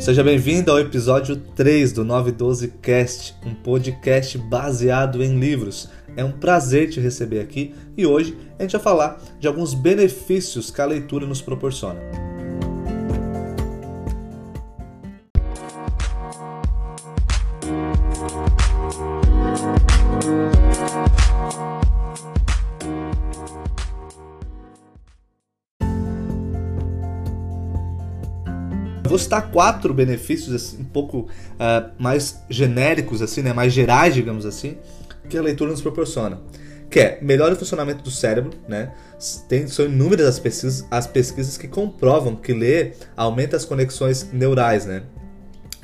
Seja bem-vindo ao episódio 3 do 912 Cast, um podcast baseado em livros. É um prazer te receber aqui e hoje a gente vai falar de alguns benefícios que a leitura nos proporciona. Vou citar quatro benefícios assim, um pouco uh, mais genéricos, assim, né, mais gerais, digamos assim, que a leitura nos proporciona. Que é melhora o funcionamento do cérebro, né? Tem, são inúmeras as pesquisas, as pesquisas que comprovam que ler aumenta as conexões neurais, né?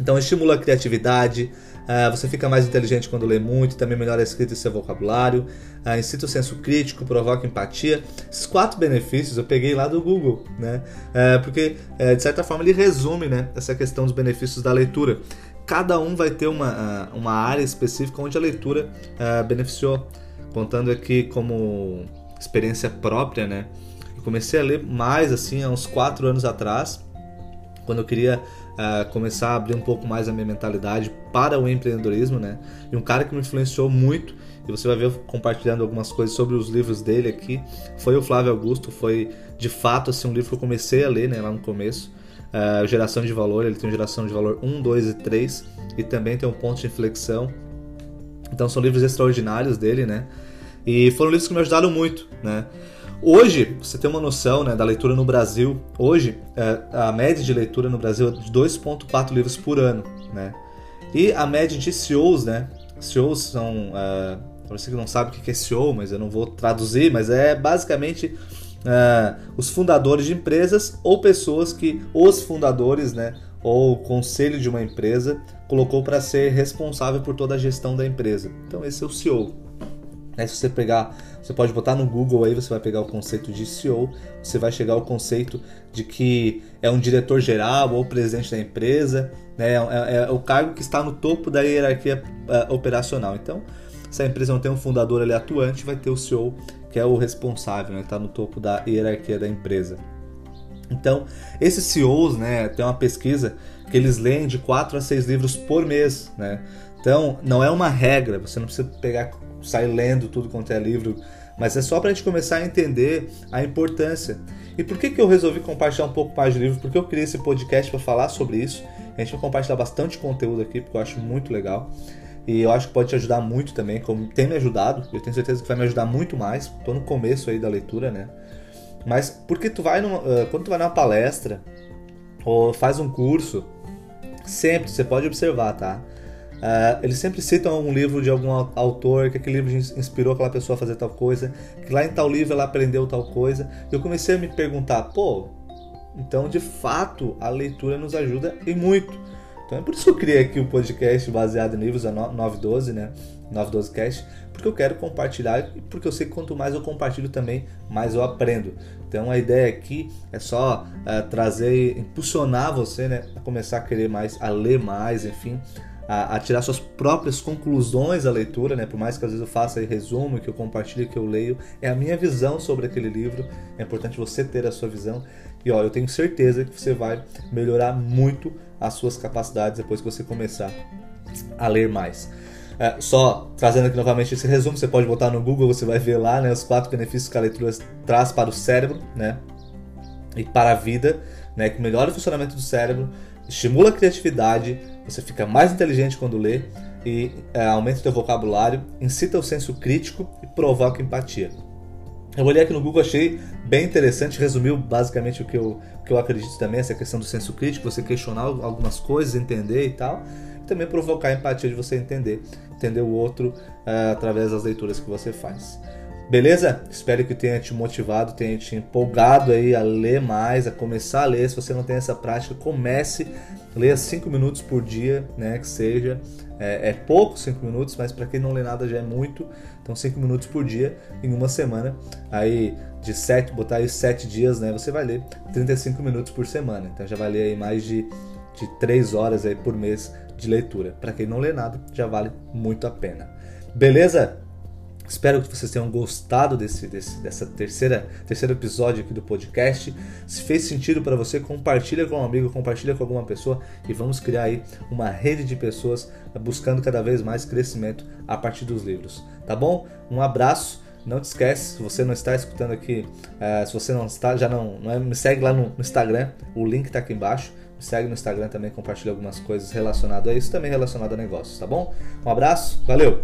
Então estimula a criatividade, Uh, você fica mais inteligente quando lê muito, também melhora a escrita e seu vocabulário, uh, incita o senso crítico, provoca empatia. Esses quatro benefícios eu peguei lá do Google, né? Uh, porque, de certa forma, ele resume né, essa questão dos benefícios da leitura. Cada um vai ter uma, uma área específica onde a leitura beneficiou. Contando aqui como experiência própria, né? Eu comecei a ler mais assim há uns quatro anos atrás, quando eu queria uh, começar a abrir um pouco mais a minha mentalidade para o empreendedorismo, né? E um cara que me influenciou muito, e você vai ver compartilhando algumas coisas sobre os livros dele aqui, foi o Flávio Augusto, foi de fato assim um livro que eu comecei a ler, né, lá no começo. Uh, geração de valor, ele tem geração de valor 1, 2 e 3 e também tem um ponto de inflexão. Então são livros extraordinários dele, né? E foram livros que me ajudaram muito, né? Hoje, você tem uma noção né, da leitura no Brasil. Hoje, é, a média de leitura no Brasil é de 2,4 livros por ano. Né? E a média de CEOs, né? CEOs são. Uh, para você que não sabe o que é CEO, mas eu não vou traduzir, mas é basicamente uh, os fundadores de empresas ou pessoas que os fundadores, né? Ou o conselho de uma empresa colocou para ser responsável por toda a gestão da empresa. Então, esse é o CEO. Né? Se você pegar, você pode botar no Google aí, você vai pegar o conceito de CEO, você vai chegar ao conceito de que é um diretor geral ou presidente da empresa, né? é, é, é o cargo que está no topo da hierarquia uh, operacional. Então, se a empresa não tem um fundador ali atuante, vai ter o CEO, que é o responsável, né? está no topo da hierarquia da empresa. Então, esses CEOs, né, tem uma pesquisa que eles leem de 4 a 6 livros por mês, né? Então, não é uma regra, você não precisa pegar sair lendo tudo quanto é livro, mas é só para a gente começar a entender a importância. E por que, que eu resolvi compartilhar um pouco mais de livro? Porque eu criei esse podcast para falar sobre isso. A gente vai compartilhar bastante conteúdo aqui, porque eu acho muito legal. E eu acho que pode te ajudar muito também, como tem me ajudado. Eu tenho certeza que vai me ajudar muito mais. Estou no começo aí da leitura, né? Mas porque tu vai numa, quando tu vai numa palestra ou faz um curso, sempre você pode observar, tá? Uh, eles sempre citam um livro de algum autor, que aquele livro inspirou aquela pessoa a fazer tal coisa, que lá em tal livro ela aprendeu tal coisa. Eu comecei a me perguntar, pô, então de fato a leitura nos ajuda e muito. Então é por isso que eu criei aqui o podcast baseado em livros, a 912, né? 912 Cast, porque eu quero compartilhar e porque eu sei que quanto mais eu compartilho também, mais eu aprendo. Então a ideia aqui é só uh, trazer, impulsionar você, né? A começar a querer mais, a ler mais, enfim a, a, tirar suas próprias conclusões da leitura, né? Por mais que às vezes eu faça aí resumo, que eu compartilhe, que eu leio, é a minha visão sobre aquele livro. É importante você ter a sua visão. E ó, eu tenho certeza que você vai melhorar muito as suas capacidades depois que você começar a ler mais. É, só trazendo aqui novamente esse resumo, você pode botar no Google, você vai ver lá né, os quatro benefícios que a leitura traz para o cérebro, né? E para a vida, né? Que melhora o funcionamento do cérebro, estimula a criatividade, você fica mais inteligente quando lê e é, aumenta o seu vocabulário, incita o senso crítico e provoca empatia. Eu olhei aqui no Google, achei bem interessante, resumiu basicamente o que eu, o que eu acredito também, essa questão do senso crítico, você questionar algumas coisas, entender e tal, e também provocar a empatia de você entender, entender o outro uh, através das leituras que você faz. Beleza? Espero que tenha te motivado, tenha te empolgado aí a ler mais, a começar a ler. Se você não tem essa prática, comece, leia 5 minutos por dia, né? Que seja. É, é pouco 5 minutos, mas para quem não lê nada já é muito. Então 5 minutos por dia em uma semana. Aí de 7, botar aí 7 dias, né? Você vai ler 35 minutos por semana. Então já vai ler aí mais de, de 3 horas aí por mês de leitura. Para quem não lê nada, já vale muito a pena. Beleza? Espero que vocês tenham gostado desse, desse dessa terceira terceiro episódio aqui do podcast. Se fez sentido para você, compartilha com um amigo, compartilha com alguma pessoa e vamos criar aí uma rede de pessoas buscando cada vez mais crescimento a partir dos livros. Tá bom? Um abraço. Não te esquece, se você não está escutando aqui, uh, se você não está, já não, não é, me segue lá no, no Instagram, o link está aqui embaixo. Me segue no Instagram também, compartilha algumas coisas relacionadas a isso, também relacionado a negócios, tá bom? Um abraço, valeu!